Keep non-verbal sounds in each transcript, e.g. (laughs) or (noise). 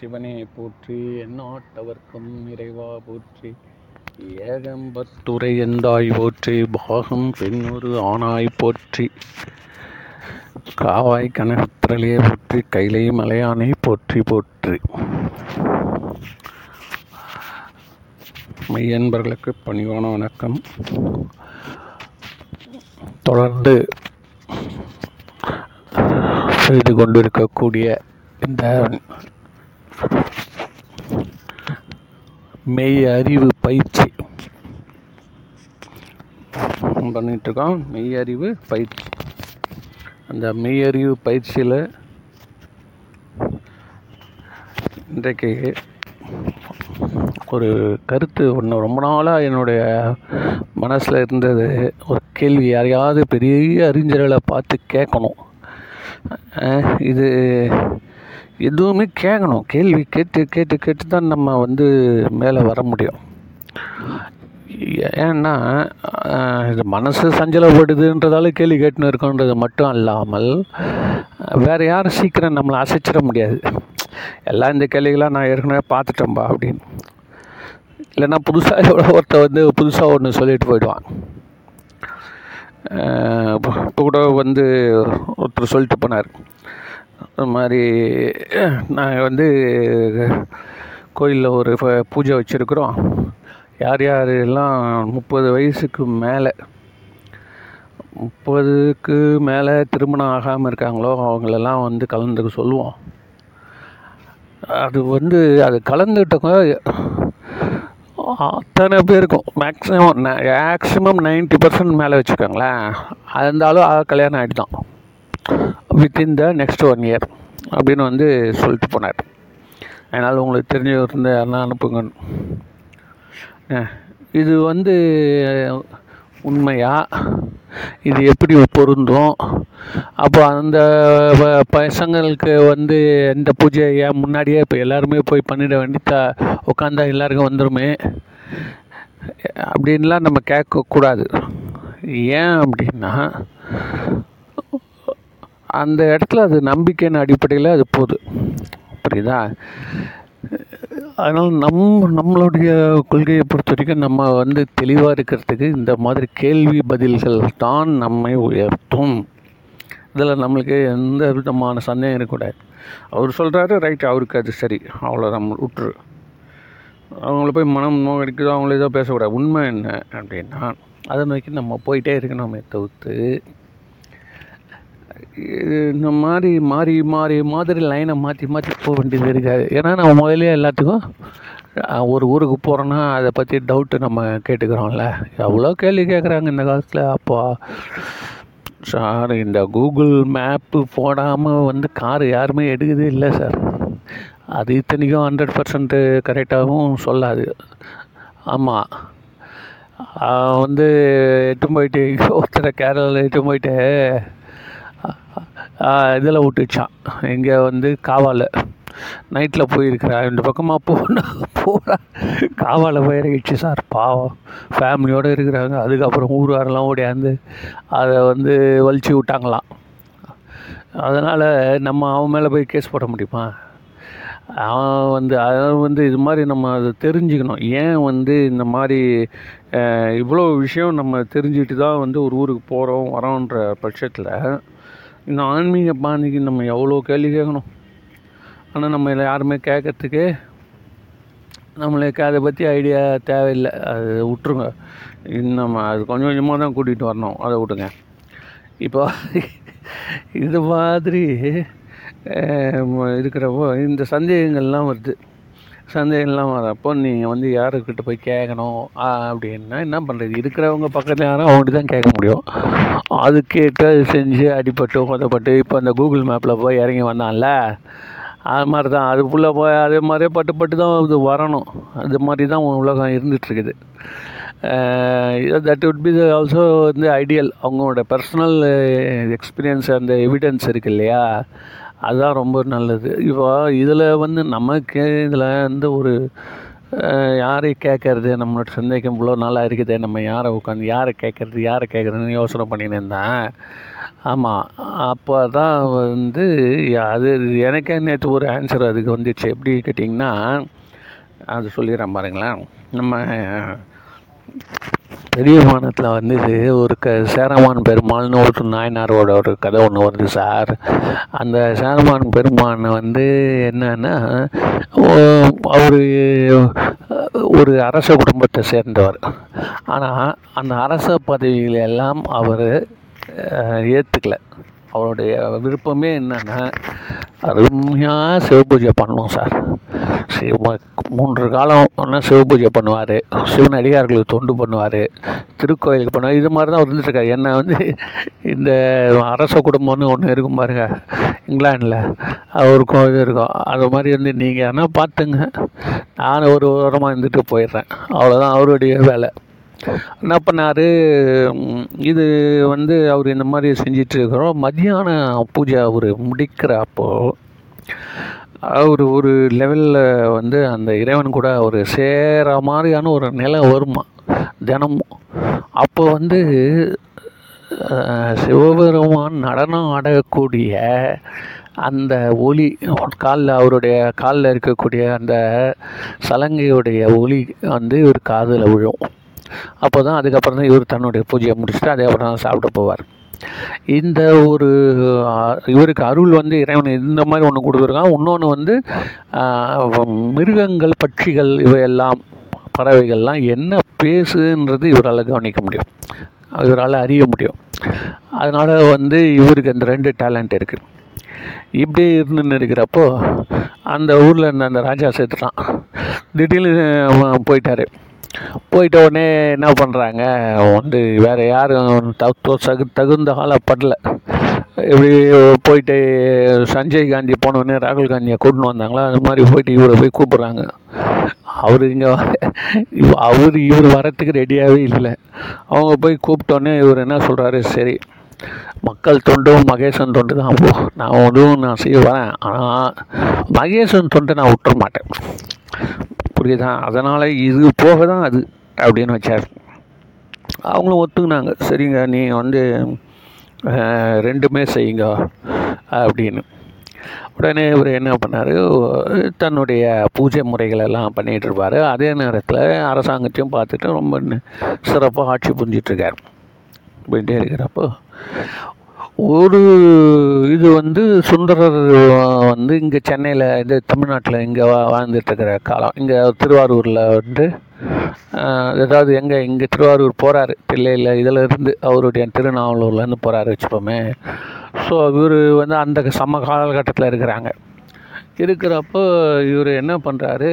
சிவனே போற்றி எந்நாட்டவர்க்கும் நிறைவா போற்றி. ஏகம்பத்துரை எந்தாய் போற்றி பாகம் பெண்ணொரு ஆணாய் போற்றி. காவாய் கனகத்திரளே போற்றி கைலை மலையானை போற்றி போற்றி. மெய்யன்பர்களுக்கு பணிவான வணக்கம். தொடர்ந்து செய்து கொண்டிருக்கக்கூடிய இந்த மெய் அறிவு பயிற்சி பண்ணிகிட்ருக்கோம். மெய் அறிவு பயிற்சி. அந்த மெய் அறிவு பயிற்சியில் இன்றைக்கு ஒரு கருத்து ஒன்று ரொம்ப நாளாக என்னுடைய மனசில் இருந்தது. ஒரு கேள்வி யாரையாவது பெரிய அறிஞர்களை பார்த்து கேட்கணும். இது எதுவுமே கேட்கணும் கேள்வி கேட்டு கேட்டு கேட்டு தான் நம்ம வந்து மேலே வர முடியும். ஏன்னா இது மனசு சஞ்சலப்படுதுன்றதால கேள்வி கேட்டுன்னு இருக்கோன்றது மட்டும் அல்லாமல் வேறு யாரும் சீக்கிரம் நம்மளை அசைச்சிட முடியாது. எல்லாம் இந்த கேள்விகளாக நான் ஏற்கனவே பார்த்துட்டேன்பா அப்படின்னு. இல்லைன்னா புதுசாக எவ்வளோ ஒருத்தர் வந்து புதுசாக ஒன்று சொல்லிட்டு போயிடுவான். இப்போ கூட வந்து ஒருத்தர் சொல்லிட்டு போனார். அது மாதிரி நாங்கள் வந்து கோயிலில் ஒரு பூஜை வச்சுருக்குறோம். யார் யார் எல்லாம் முப்பது வயசுக்கு மேலே முப்பதுக்கு மேலே திருமணம் ஆகாமல் இருக்காங்களோ அவங்களெல்லாம் வந்து கலந்துக்க சொல்லுவோம். அது வந்து அது கலந்துக்கிட்டவங்க அத்தனை பேருக்கும் மேக்ஸிமம் மேக்ஸிமம் நைன்ட்டி பர்சன்ட் மேலே வச்சுக்கோங்களேன். அது இருந்தாலும் கல்யாணம் ஆகிட்டு தான் within the next one year அப்படின்னு வந்து சொல்லிட்டு போனார். அதனால் உங்களுக்கு தெரிஞ்சவர் இருந்து யாருன்னா அனுப்புங்க இது வந்து உண்மையா? இது எப்படி பொருந்தும்? அப்போ அந்த ப- பசங்களுக்கு வந்து இந்த பூஜையை ஏன் முன்னாடியே இப்போ எல்லாருமே போய் பண்ணிட வேண்டி த உட்காந்தா எல்லாருக்கும் வந்துருமே? அப்படின்லாம் நம்ம கேட்கக்கூடாது. ஏன் அப்படின்னா அந்த இடத்துல அது நம்பிக்கையின் அடிப்படையில் அது போகுது. புரியுதா? அதனால் நம் நம்மளுடைய கொள்கையை பொறுத்த வரைக்கும் நம்ம வந்து தெளிவாக இருக்கிறதுக்கு இந்த மாதிரி கேள்வி பதில்கள் தான் நம்மை உயர்த்தும். இதில் நம்மளுக்கு எந்த விதமான சந்தேகம் இருக்கக்கூடாது. அவர் சொல்கிறாரு ரைட் அவருக்கு அது சரி. அவ்வளோ நம்ம விட்டுரு அவங்கள போய் மனம் நோக்கடிக்குதோ அவங்கள ஏதோ பேசக்கூடாது. உண்மை என்ன? அப்படின்னா அதை நோக்கி நம்ம போயிட்டே இருக்கணுமே தவிர்த்து இந்த மாதிரி மாறி மாறி மாதிரி லைனை மாற்றி மாற்றி போக வேண்டியது இருக்காது. ஏன்னா நம்ம முதல்ல எல்லாத்துக்கும் ஒரு ஊருக்கு போகிறோன்னா அதை பற்றி டவுட்டு நம்ம கேட்டுக்கிறோம்ல. எவ்வளோ கேள்வி கேட்குறாங்க இந்த காலத்தில்? அப்போ சார் இந்த கூகுள் மேப்பு போடாமல் வந்து கார் யாருமே எடுக்குது இல்லை சார். அது இத்தனைக்கும் ஹண்ட்ரட் பர்சன்ட்டு கரெக்டாகவும் சொல்லாது. ஆமாம் வந்து எட்டு போயிட்டு ஒருத்தரை கேரளாவில் எட்டு போயிட்டு இதில் விட்டுச்சான் இங்கே வந்து காவால. நைட்டில் போயிருக்கிறா. இந்த பக்கமாக போனா போனால் காவால போயிருக்கிச்சு சார். பாவம். ஃபேமிலியோடு இருக்கிறாங்க. அதுக்கப்புறம் ஊர்வாரெல்லாம் ஓடியாந்து அதை வந்து வலிச்சு விட்டாங்களாம். அதனால் நம்ம அவன் மேலே போய் கேஸ் போட முடியுமா? அவன் வந்து அதாவது வந்து இது மாதிரி நம்ம அதை தெரிஞ்சுக்கணும். ஏன் வந்து இந்த மாதிரி இவ்வளோ விஷயம் நம்ம தெரிஞ்சுக்கிட்டு தான் வந்து ஒரு ஊருக்கு போகிறோம் வரோன்ற பட்சத்தில் இந்த ஆன்மீக பாணிக்கு நம்ம எவ்வளோ கேள்வி கேட்கணும்? ஆனால் நம்ம இதில் யாருமே கேட்கறதுக்கு நம்மளுக்கு அதை பற்றி ஐடியா தேவையில்லை. அது விட்ருங்க நம்ம அது கொஞ்சம் கொஞ்சமாக தான் கூட்டிகிட்டு வரணும். அதை விட்டுங்க இப்போ இது மாதிரி இருக்கிறப்போ இந்த சந்தேகங்கள்லாம் வருது. சந்தேகம்லாம் வரப்போ நீங்கள் வந்து யாருக்கிட்ட போய் கேட்கணும் அப்படின்னா என்ன பண்ணுறது இருக்கிறவங்க பக்கத்தில் யாரும் அவங்ககிட்ட தான் கேட்க முடியும். அது கேட்டு அது செஞ்சு அடிபட்டு உதப்பட்டு இப்போ அந்த கூகுள் மேப்பில் போய் இறங்கி வந்தான்ல அது மாதிரி தான் அதுக்குள்ளே போய் அதே மாதிரியே பட்டு பட்டு தான் இது வரணும். அது மாதிரி தான் உலகம் இருந்துகிட்ருக்குது. That would be the also வந்து ஐடியல் அவங்களோட பர்சனல் எக்ஸ்பீரியன்ஸ் அந்த எவிடன்ஸ் இருக்கு இல்லையா? அதுதான் ரொம்ப நல்லது. இப்போ இதில் வந்து நமக்கு இதில் வந்து ஒரு யாரை கேட்கறது நம்மளோட சந்தேகம் இவ்வளோ நாளாக இருக்குதே நம்ம யாரை உட்காந்து யாரை கேட்கறது யாரை கேட்குறதுன்னு யோசனை பண்ணின்னு இருந்தேன் ஆமாம் அப்போ தான் வந்து அது எனக்கே நேற்று ஒரு ஆன்சர் அதுக்கு வந்துச்சு. எப்படி கேட்டிங்கன்னா அது சொல்லிடுறேன் பாருங்களேன். நம்ம பெரிய வானத்தில் வந்து ஒரு க சேரமான் பெருமாள்னு ஒரு நாயனாரோட ஒரு கதை ஒன்று வருது சார். அந்த சேரமான் பெருமான் வந்து என்னன்னா அவர் ஒரு அரச குடும்பத்தை சேர்ந்தவர். ஆனால் அந்த அரச பதவிகள் எல்லாம் அவர் ஏற்றுக்கலை அவருடைய விருப்பமே என்னென்னா அருமையாக சிவபூஜை பண்ணணும் சார். சிவ மூன்று காலம் ஒன்றா சிவபூஜை பண்ணுவார். சிவன் அடிகார்களுக்கு தொண்டு பண்ணுவார். திருக்கோயிலுக்கு பண்ணுவார். இது மாதிரி தான் இருந்துட்டுருக்காரு என்ன வந்து இந்த அரச குடும்பம்னு ஒன்று இருக்கும் பாருங்க. இங்கிலாண்டில் அவருக்கும் இது இருக்கும். அது மாதிரி வந்து நீங்கள் ஆனால் பார்த்துங்க. நான் ஒரு வாரமாக இருந்துட்டு போயிடுறேன். அவ்வளோதான் அவருடைய வேலை. என்ன பண்ணார்? இது வந்து அவர் இந்த மாதிரி செஞ்சிட்டு இருக்கிறோம். பூஜை அவர் முடிக்கிறப்போ அவர் ஒரு லெவலில் வந்து அந்த இறைவன் கூட அவர் சேர மாதிரியான ஒரு நிலை வருமா? தினமும். அப்போ வந்து சிவபெருமான் நடனம் ஆடக்கூடிய அந்த ஒளி காலில் அவருடைய காலில் இருக்கக்கூடிய அந்த சலங்கையுடைய ஒளி வந்து இவர் காதில் விழும். அப்போ தான் அதுக்கப்புறம் தான் இவர் தன்னுடைய பூஜையை முடிச்சுட்டு அதுக்கப்புறம் தான் சாப்பிட போவார். இந்த ஒரு இவருக்கு அருள் வந்து இறைவன் இந்த மாதிரி ஒன்று கொடுத்துருக்கான். இன்னொன்று வந்து மிருகங்கள் பட்சிகள் இவையெல்லாம் பறவைகள்லாம் என்ன பேசுன்றது இவரால் கவனிக்க முடியும். இவரால் அறிய முடியும். அதனால் வந்து இவருக்கு அந்த ரெண்டு டேலண்ட் இருக்குது இப்படி இருந்துன்னு இருக்கிறப்போ அந்த ஊரில் இருந்த அந்த ராஜா சேர்த்துட்டான். திடீர்னு போயிட்டார். போயிட்ட உடனே என்ன பண்ணுறாங்க வந்து வேறு யாரும் தகு தகுந்த காலப்படல இப்படி போயிட்டு சஞ்சய் காந்தி போனோடனே ராகுல் காந்தியை கூட்டின்னு வந்தாங்களா? அது மாதிரி போயிட்டு இவரை போய் கூப்பிட்றாங்க. அவர் இங்கே அவர் இவர் வரத்துக்கு ரெடியாகவே இல்லை. அவங்க போய் கூப்பிட்டோன்னே இவர் என்ன சொல்கிறாரு சரி மக்கள் தொண்டும் மகேசன் தொண்டு தான் போ. நான் அதுவும் நான் செய்ய வரேன். ஆனால் மகேசன் தொண்டை நான் விட்டுற மாட்டேன். புரியுதா? அதனால் இது போக தான் அது அப்படின்னு வச்சார். அவங்களும் ஒத்துக்குனாங்க. சரிங்க நீ வந்து ரெண்டுமே செய்யுங்க அப்படின்னு. உடனே இவர் என்ன பண்ணார்? தன்னுடைய பூஜை முறைகளெல்லாம் பண்ணிகிட்டு இருப்பார். அதே நேரத்தில் அரசாங்கத்தையும் பார்த்துட்டு ரொம்ப சிறப்பாக ஆட்சி புரிஞ்சிட்ருக்கார் போயிட்டே இருக்கிறப்போ ஒரு இது வந்து சுந்தரர் வந்து இங்கே சென்னையில் இது தமிழ்நாட்டில் இங்கே வா வாழ்ந்துட்டுருக்கிற காலம். இங்கே திருவாரூரில் வந்து ஏதாவது எங்கே இங்கே திருவாரூர் போகிறாரு பிள்ளையில் இதில் இருந்து அவருடைய திருநாவலூர்லேருந்து போகிறாரு வச்சுப்போமே ஸோ இவர் வந்து அந்த சம காலகட்டத்தில் இருக்கிறாங்க. இருக்கிறப்போ இவர் என்ன பண்ணுறாரு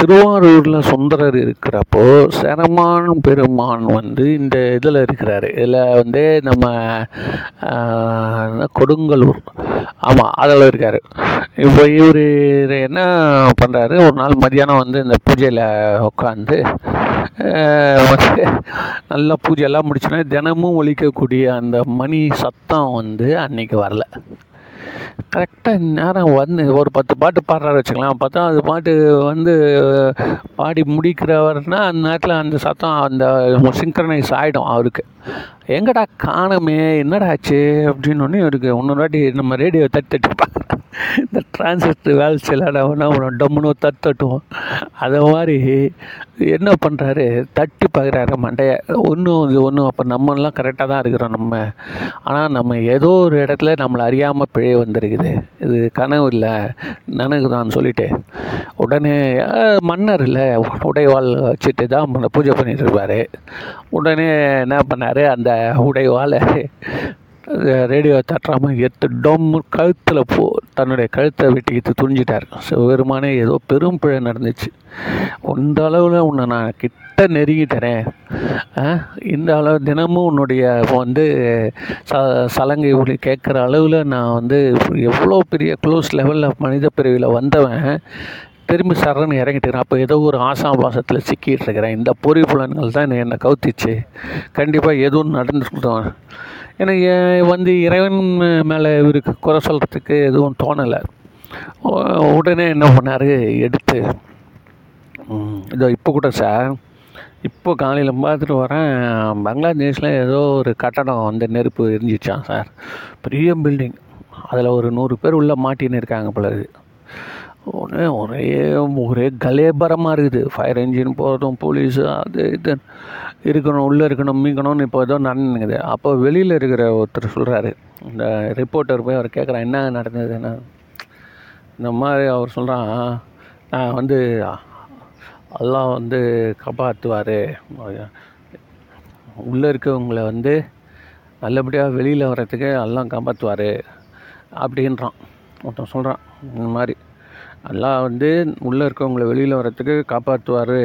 திருவாரூரில் சுந்தரர் இருக்கிறப்போ சரமான் பெருமான் வந்து இந்த இதில் இருக்கிறாரு. இதில் வந்து நம்ம கொடுங்கலூர். ஆமாம் அதில் இருக்கார். இப்போ இவர் என்ன பண்ணுறாரு ஒரு நாள் மதியானம் வந்து இந்த பூஜையில் உட்காந்து வந்து நல்லா பூஜையெல்லாம் முடிச்சுன்னா தினமும் ஒழிக்கக்கூடிய அந்த மணி சத்தம் வந்து அன்னைக்கு வரல. கரெக்டாக நேரம் வந்து ஒரு பத்து பாட்டு பாடுறாரு வச்சுக்கலாம் பார்த்தா அது பாட்டு வந்து பாடி முடிக்கிறவர்னா அந்த நேரத்தில் அந்த சத்தம் அந்த சிங்க்ரனைஸ் ஆகிடும் அவருக்கு. எங்கடா காணமே என்னடா ஆச்சு? அப்படின்னு இவருக்கு இன்னொரு வாட்டி நம்ம ரேடியோ தட்டி தட்டிப்பாங்க இந்த டிரான்சிஸ்டர் வேலை செய்யலாடா டம்முன்னு தட்டு தட்டுவோம் அதை மாதிரி என்ன பண்ணுறாரு தட்டி பார்க்குறாரு மண்டையை. ஒன்றும் இது ஒன்றும் அப்போ நம்மளாம் கரெக்டாக தான் இருக்கிறோம் நம்ம. ஆனால் நம்ம ஏதோ ஒரு இடத்துல நம்மளை அறியாமல் பிழை வந்திருக்குது. இது கனவு இல்லை. நனகு தான் சொல்லிட்டு. உடனே மன்னர் இல்லை. உடைவாள் வச்சுட்டு தான் பூஜை பண்ணிட்டு இருப்பார். உடனே என்ன பண்ணார்? அந்த உடைவாளை ரேடியோ தட்டுறாமல் எடுத்து டொம்மு கழுத்தில் போ தன்னுடைய கழுத்தை வெட்டிக்கிட்டு துணிஞ்சிட்டார். சிவபெருமானே ஏதோ பெரும் பிழை நடந்துச்சு. இந்த அளவில் உன்னை நான் கிட்ட நெருங்கி தரேன் இந்த அளவு தினமும் உன்னுடைய வந்து ச சலங்கை ஒளி கேட்குற அளவில் நான் வந்து எவ்வளோ பெரிய க்ளோஸ் லெவலில் மனித பிரிவில் வந்தவன். திரும்பி சரண் இறங்கிட்டு அப்போ ஏதோ ஒரு ஆசாபாசத்தில் சிக்கிட்டு இருக்கிறேன் இந்த பொறி புலன்கள் தான் என்னை என்னை கவுத்திச்சு. கண்டிப்பாக எதுவும் நடந்துருக்கட்டும். எனக்கு வந்து இறைவன் மேலே இவருக்கு குறை சொல்கிறதுக்கு எதுவும் தோணலை. உடனே என்ன பண்ணார்? எடுத்து இதோ இப்போ கூட சார் இப்போ காலையில் பார்த்துட்டு வரேன். பங்களாதேஷில் ஏதோ ஒரு கட்டடம் வந்து நெருப்பு எரிஞ்சிச்சான் சார். பெரிய பில்டிங் அதில் ஒரு நூறு பேர் உள்ளே மாட்டின்னு இருக்காங்க போல ஒரே ஒரே ஒரே கலேபரமாக இருக்குது. ஃபயர் என்ஜின் போகிறதும் போலீஸு அது இது. இருக்கணும் உள்ளே இருக்கணும் மீக்கணும்னு இப்போ ஏதோ நடந்துக்குது. அப்போ வெளியில் இருக்கிற ஒருத்தர் சொல்கிறாரு இந்த ரிப்போர்ட்டர் போய் அவர் கேட்குறான் என்ன நடந்ததுன்னு இந்த மாதிரி அவர் சொல்கிறான் நான் வந்து எல்லாம் வந்து காப்பாற்றுவார் உள்ளே இருக்கவங்கள வந்து நல்லபடியாக வெளியில் வர்றதுக்கு எல்லாம் காப்பாற்றுவார் அப்படின்றான். ஒருத்தன் சொல்கிறான் இந்த மாதிரி. அல்லாஹ் வந்து உள்ளே இருக்கவங்கள வெளியில் வரத்துக்கு காப்பாற்றுவார்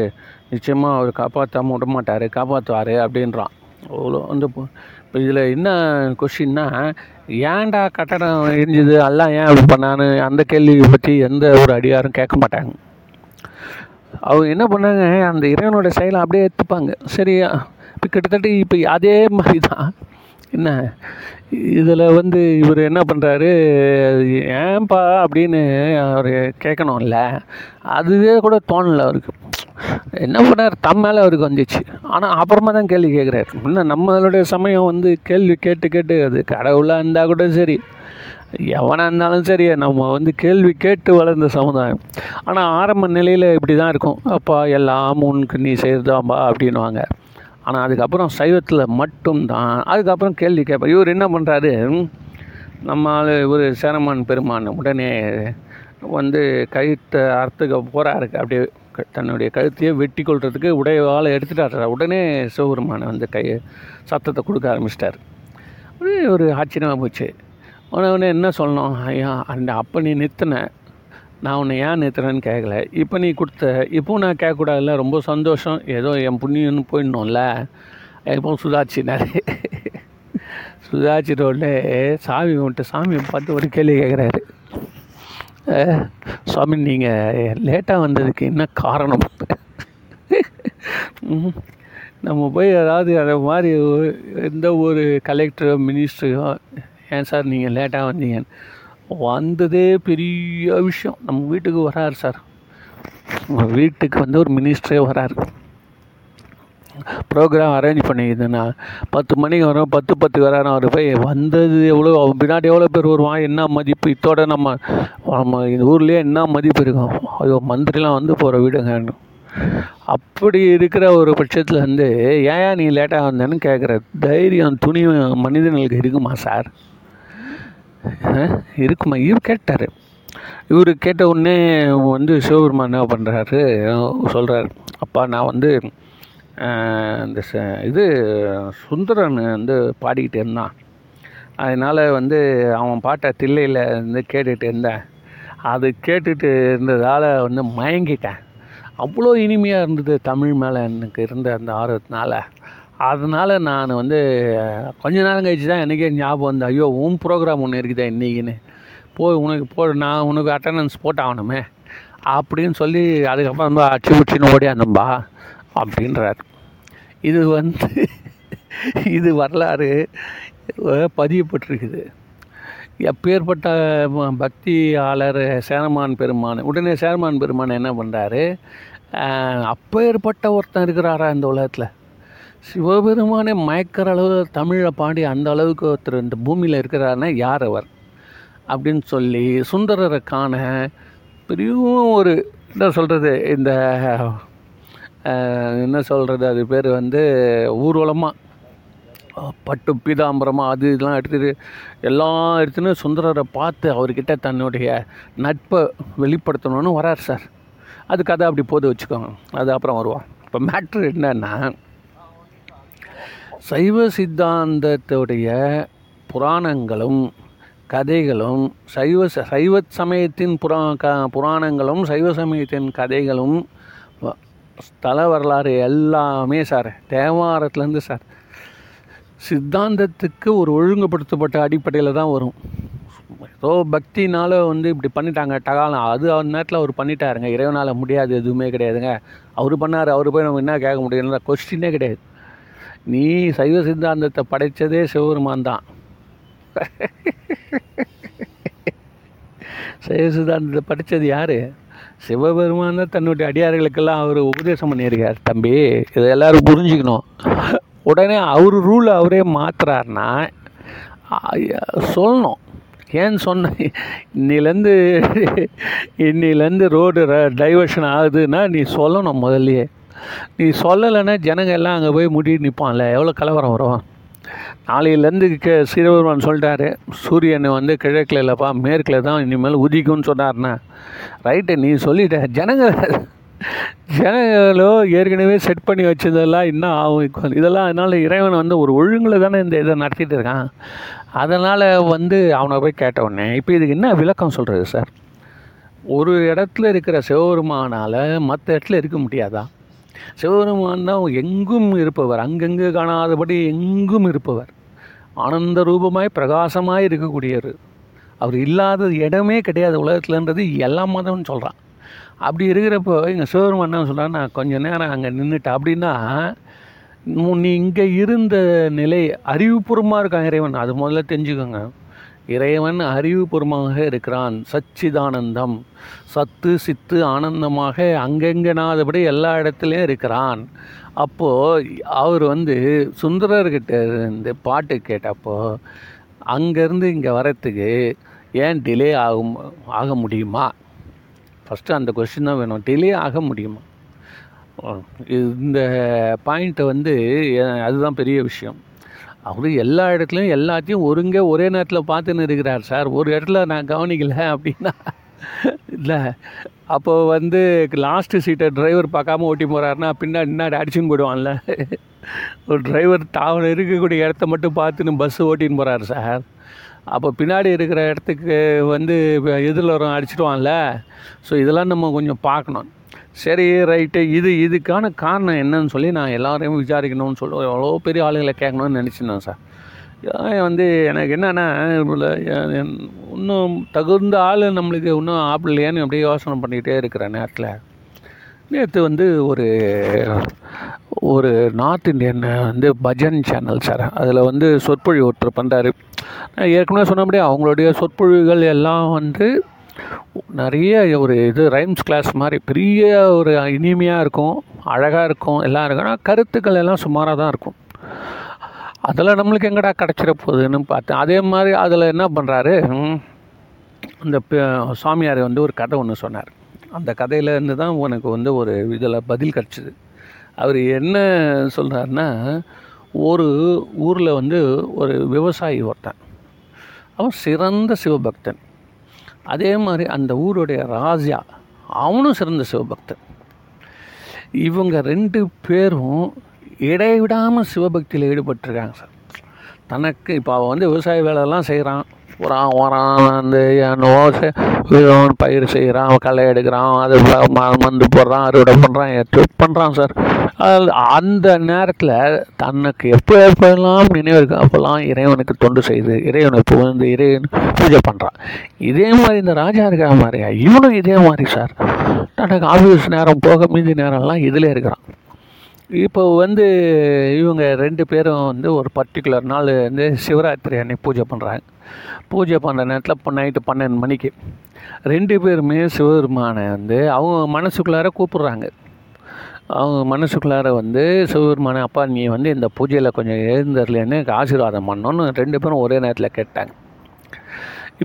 நிச்சயமாக அவர் காப்பாற்றாமல் விட மாட்டார் காப்பாற்றுவார் அப்படின்றான். அவ்வளோ வந்து இப்போ இதில் என்ன கொஷின்னா ஏன்டா கட்டடம் எரிஞ்சுது? எல்லாம் ஏன் அப்படி பண்ணான்னு அந்த கேள்வியை பற்றி எந்த ஒரு அடியாரும் கேட்க மாட்டாங்க. அவங்க என்ன பண்ணாங்க அந்த இறைவனோட செயலை அப்படியே எடுத்துப்பாங்க சரியா இப்போ கிட்டத்தட்ட இப்போ அதே மாதிரி தான் என்ன? இதில் வந்து இவர் என்ன பண்ணுறாரு ஏன்பா அப்படின்னு அவர் கேட்கணும்ல அதுவே கூட தோணலை அவருக்கு. என்ன பண்ணார்? தம் மேலே அவருக்கு வந்துச்சு. ஆனால் அப்புறமா தான் கேள்வி கேட்குறாரு இன்னும் நம்மளுடைய சமயம் வந்து கேள்வி கேட்டு கேட்டு அது கடவுளாக இருந்தால் கூட சரி எவனாக இருந்தாலும் சரி நம்ம வந்து கேள்வி கேட்டு வளர்ந்த சமுதாயம். ஆனால் ஆரம்ப நிலையில் இப்படி தான் இருக்கும். அப்பா எல்லாம் உனக்கு நீ செய்தாம்பா அப்படின்வாங்க ஆனால் அதுக்கப்புறம் சைவத்தில் மட்டும்தான். அதுக்கப்புறம் கேள்வி கேட்பேன் இவர் என்ன பண்ணுறாரு நம்மால் ஒரு இவர் சேரமான் பெருமான். உடனே வந்து கழுத்தை அறுத்துக்க போகிறாரு அப்படியே க- தன்னுடைய கழுத்தையே வெட்டி கொள்றதுக்கு உடையவால் எடுத்துட்டாரு உடனே சிவபெருமானை வந்து கை சத்தத்தை கொடுக்க ஆரம்பிச்சிட்டார். ஒரு ஆச்சரியமாக போச்சு. உடனே என்ன சொல்லணும்? ஐயா அந்த அப்போ நீ நிறுத்தின நான் உன்னை ஏன் நிறுத்துறேன்னு கேட்கல இப்போ நீ கொடுத்த இப்போ நான் கேட்கக்கூடாதுல்ல ரொம்ப சந்தோஷம். ஏதோ என் புண்ணியம்னு போயிடணும்ல? இப்போ சுதாச்சினார் சுதாச்சிட்ட உடனே சாமி வந்துட்டு சாமியை பார்த்து ஒரு கேள்வி கேட்குறாரு சுவாமி நீங்கள் லேட்டாக வந்ததுக்கு என்ன காரணம்? நம்ம போய் அதாவது அதை மாதிரி எந்த ஒரு கலெக்டரோ மினிஸ்டரையோ ஏன் சார் நீங்கள் லேட்டாக வந்தீங்கன்னு? வந்ததே பெரிய விஷயம். நம்ம வீட்டுக்கு வராரு சார். வீட்டுக்கு வந்து ஒரு மினிஸ்டரே வராரு. ப்ரோக்ராம் அரேஞ்ச் பண்ணிக்கிதுண்ணா பத்து மணிக்கு வரோம் பத்து பத்து வரான அவர் போய் வந்தது எவ்வளோ அவன் பின்னாடி எவ்வளோ பேர் வருவான்? என்ன மதிப்பு? இத்தோட நம்ம நம்ம இந்த ஊர்லேயே என்ன மதிப்பு இருக்கும்? ஐயோ மந்திரிலாம் வந்து போகிற வீடுங்க. அப்படி இருக்கிற ஒரு பட்சத்தில் வந்து ஏன் நீ லேட்டாக வந்தேன்னு கேட்குற தைரியம் துணி மனிதனுக்கு இருக்குமா சார்? இருக்குமா? இவர் கேட்டார். இவர் கேட்ட உடனே வந்து சிவபெருமான் என்ன பண்ணுறாரு சொல்கிறார் அப்பா நான் வந்து இந்த ச- இது சுந்தரன் வந்து பாடிக்கிட்டு இருந்தான். அதனால் வந்து அவன் பாட்டை தில்லையில் வந்து கேட்டுகிட்டு இருந்தேன். அது கேட்டுட்டு இருந்ததால் வந்து மயங்கிட்டேன். அவ்வளோ இனிமையாக இருந்தது தமிழ் மேலே எனக்கு இருந்த அந்த ஆர்வத்தினால. அதனால் நான் வந்து கொஞ்ச நேரம் கழிச்சு தான் எனக்கே ஞாபகம் வந்து ஐயோ உன் ப்ரோக்ராம் ஒன்று இருக்குதா இன்றைக்கின்னு போய் உனக்கு போ நான் உனக்கு அட்டண்டன்ஸ் போட்டாகணுமே. அப்படின்னு சொல்லி அதுக்கப்புறம் வந்து அச்சு பிடிச்சின்னு ஓடியாந்தம்பா அப்படின்றார். இது வந்து இது வரலாறு பதியப்பட்டிருக்குது எப்பேற்பட்ட பக்தியாளர் சேரமான் பெருமான் உடனே சேரமான் பெருமான் என்ன பண்ணுறாரு அப்பேற்பட்ட ஒருத்தன் இருக்கிறாரா இந்த உலகத்தில்? சிவபெருமானே மயக்கிற அளவு தமிழை பாடி அந்த அளவுக்கு ஒருத்தர் இந்த பூமியில் இருக்கிறாருன்னா யார் அவர்? அப்படின்னு சொல்லி சுந்தரரை காண பெரிய ஒரு என்ன சொல்கிறது இந்த என்ன சொல்கிறது அது பேர் வந்து ஊர்வலமாக பட்டு பீதாம்பரமாக அது இதெல்லாம் எடுத்துட்டு எல்லாம் எடுத்துன்னு சுந்தரரை பார்த்து அவர்கிட்ட தன்னுடைய நட்பை வெளிப்படுத்தணும்னு வரார் சார். அது கதை அப்படி போது வச்சுக்கோங்க. அது அப்புறம் வருவோம் இப்போ மேட்ரு என்னன்னா சைவ சித்தாந்தத்துடைய புராணங்களும் கதைகளும் சைவ ச- சைவ சமயத்தின் புரா க புராணங்களும் சைவ சமயத்தின் கதைகளும் ஸ்தல வரலாறு எல்லாமே சார் தேவாரத்துலேருந்து சார் சித்தாந்தத்துக்கு ஒரு ஒழுங்குபடுத்தப்பட்ட அடிப்படையில் தான் வரும். ஏதோ பக்தினால் வந்து இப்படி பண்ணிட்டாங்க டகாலம் அது அந்த நேரத்தில் அவர் பண்ணிட்டாருங்க இறைவனால் முடியாது எதுவுமே கிடையாதுங்க. அவர் பண்ணார் அவர் போய் நம்ம என்ன கேட்க முடியும்ன்ற கொஸ்டினே கிடையாது. நீ சைவ சித்தாந்தத்தை படைத்ததே சிவபெருமான் தான். சைவ சித்தாந்தத்தை படித்தது யார்? சிவபெருமான் தான் தன்னுடைய அடியார்களுக்கெல்லாம் அவர் உபதேசம் பண்ணியிருக்கார். தம்பி இதை எல்லோரும் புரிஞ்சுக்கணும். உடனே அவர் ரூல் அவரே மாற்றுறாருன்னா சொல்லணும். ஏன்னு சொன்ன இன்னிலேருந்து இன்னிலேருந்து ரோடு டைவர்ஷன் ஆகுதுன்னா நீ சொல்லணும் முதல்லையே. நீ சொல்லலைன்னா ஜனங்கள் எல்லாம் அங்கே போய் முடி நிற்பான்ல எவ்வளோ கலவரம் வரும்? நாளையிலேருந்து கே சிறுவர்மன் சொல்லிட்டாரு சூரியன் வந்து கிழக்கில் இல்லைப்பா மேற்கில் தான் இனிமேல் உதிக்கும்னு சொன்னார்ண்ணா. ரைட்டு நீ சொல்லிட்ட. ஜனங்கள் ஜனங்களோ ஏற்கனவே செட் பண்ணி வச்சதெல்லாம் இன்னும் ஆகும். இதெல்லாம் அதனால் இறைவன் வந்து ஒரு ஒழுங்கில் தானே இந்த இதை நடத்திட்டு இருக்கான். அதனால் வந்து அவனை போய் கேட்ட உடனே இப்போ இதுக்கு என்ன விளக்கம் சொல்கிறது சார் ஒரு இடத்துல இருக்கிற சிவபெருமானால் மற்ற இடத்துல இருக்க முடியாதா? சிவபெருமான் தான் எங்கும் இருப்பவர் அங்கெங்கு காணாதபடி எங்கும் இருப்பவர். ஆனந்த ரூபமாய் பிரகாசமாய் இருக்கக்கூடியவர். அவர் இல்லாத இடமே கிடையாது உலகத்துலன்றது எல்லா மதம்னு சொல்கிறான் அப்படி இருக்கிறப்போ எங்கள் சிவபெருமான் என்ன சொல்கிறான் நான் கொஞ்சம் நேரம் அங்கே நின்றுட்டேன் அப்படின்னா நீ இங்கே இருந்த நிலை அறிவுபூர்வமாக இருக்காங்க இறைவன். அது முதல்ல தெரிஞ்சுக்கோங்க. இறைவன் அறிவுபூர்வமாக இருக்கிறான். சச்சிதானந்தம். சத்து சித்து ஆனந்தமாக அங்கெங்கனாதபடி எல்லா இடத்துலையும் இருக்கிறான். அப்போது அவர் வந்து சுந்தரர்கிட்ட இருந்து பாட்டு கேட்டப்போ அங்கேருந்து இங்கே வரத்துக்கு ஏன் டிலே ஆகும் ஆக முடியுமா? ஃபஸ்ட்டு அந்த கொஷின் தான் வேணும். டிலே ஆக முடியுமா? இந்த பாயிண்ட்டை வந்து அதுதான் பெரிய விஷயம். அவர் எல்லா இடத்துலையும் எல்லாத்தையும் ஒருங்க ஒரே நேரத்தில் பார்த்துன்னு இருக்கிறார் சார். ஒரு இடத்துல நான் கவனிக்கல அப்படின்னா இல்லை. அப்போது வந்து லாஸ்ட்டு சீட்டை டிரைவர் பார்க்காம ஓட்டி போகிறாருன்னா பின்னாடி பின்னாடி அடிச்சுன்னு போயிடுவான்ல. ஒரு டிரைவர் தாவல் இருக்கக்கூடிய இடத்த மட்டும் பார்த்துன்னு பஸ்ஸு ஓட்டின்னு போகிறாரு சார். அப்போ பின்னாடி இருக்கிற இடத்துக்கு வந்து எதிரில் வரும் அடிச்சிடுவான்ல. ஸோ இதெல்லாம் நம்ம கொஞ்சம் பார்க்கணும். சரி ரைட்டு இது இதுக்கான காரணம் என்னன்னு சொல்லி நான் எல்லாரையும் விசாரிக்கணும்னு சொல்லி எவ்வளோ பெரிய ஆளுகளை கேட்கணும்னு நினச்சிருந்தேன் சார். வந்து எனக்கு என்னென்னா இன்னும் தகுந்த ஆள் நம்மளுக்கு இன்னும் ஆப்பிடலையான்னு அப்படியே யோசனை பண்ணிக்கிட்டே இருக்கிற நேரத்தில் நேற்று வந்து ஒரு ஒரு நார்த் இந்தியன் வந்து பஜன் சேனல் சார் அதில் வந்து சொற்பொழிவு ஒருத்தர் பண்ணுறாரு நான் ஏற்கனவே சொன்னபடியே அவங்களுடைய சொற்பொழிவுகள் எல்லாம் வந்து நிறைய ஒரு இது ரைம்ஸ் கிளாஸ் மாதிரி பெரிய ஒரு இனிமையாக இருக்கும் அழகாக இருக்கும் எல்லாம் இருக்கும். ஆனால் கருத்துக்கள் எல்லாம் சுமாராக தான் இருக்கும். அதில் நம்மளுக்கு எங்கடா கிடச்சிட போகுதுன்னு பார்த்தேன். அதே மாதிரி அதில் என்ன பண்ணுறாரு அந்த சாமியார் வந்து ஒரு கதை ஒன்று சொன்னார். அந்த கதையிலேருந்து தான் உனக்கு வந்து ஒரு இதில் பதில் கிடச்சிது. அவர் என்ன சொல்கிறாருன்னா ஒரு ஊரில் வந்து ஒரு விவசாயி ஒருத்தன். அவன் சிறந்த சிவபக்தன். அதே மாதிரி அந்த ஊருடைய ராஜா அவனும் சிறந்த சிவபக்தன். இவங்க ரெண்டு பேரும் இடைவிடாமல் சிவபக்தியில் ஈடுபட்டிருக்காங்க சார். தனக்கு இப்போ அவன் வந்து விவசாய வேலையெல்லாம் செய்கிறான் உரம் உரம் அந்த என்னவோ பயிர் செய்கிறான் களை எடுக்கிறான் அது மருந்து போடுறான் அறுவடை பண்ணுறான் எட்டு பண்ணுறான் சார் அந்த நேரத்தில் தனக்கு எப்போ எப்போல்லாம் நினைவு இருக்கு அப்போல்லாம் இறைவனுக்கு தொண்டு செய்து இறைவனை புகழ்ந்து இறைவன் பூஜை பண்ணுறான் இதே மாதிரி இந்த ராஜா இருக்கிற மாதிரியா? இவனும் இதே மாதிரி சார் தனக்கு ஆஃபீஸ் நேரம் போக மீதி நேரம்லாம் இதில் இருக்கிறான். இப்போ வந்து இவங்க ரெண்டு பேரும் வந்து ஒரு பர்டிகுலர் நாள் வந்து சிவராத்திரி அன்னைக்கு பூஜை பண்ணுறாங்க பூஜை பண்ணுற நேரத்தில் இப்போ நைட்டு பன்னெண்டு மணிக்கு ரெண்டு பேருமே சிவபெருமானை வந்து அவங்க மனசுக்குள்ளார கூப்பிட்றாங்க. அவங்க மனசுக்குள்ளார வந்து சிவபெருமானை அப்பா நீ வந்து இந்த பூஜையில் கொஞ்சம் எழுந்தர்லேன்னு ஆசீர்வாதம் பண்ணோன்னு ரெண்டு பேரும் ஒரே நேரத்தில் கேட்டாங்க.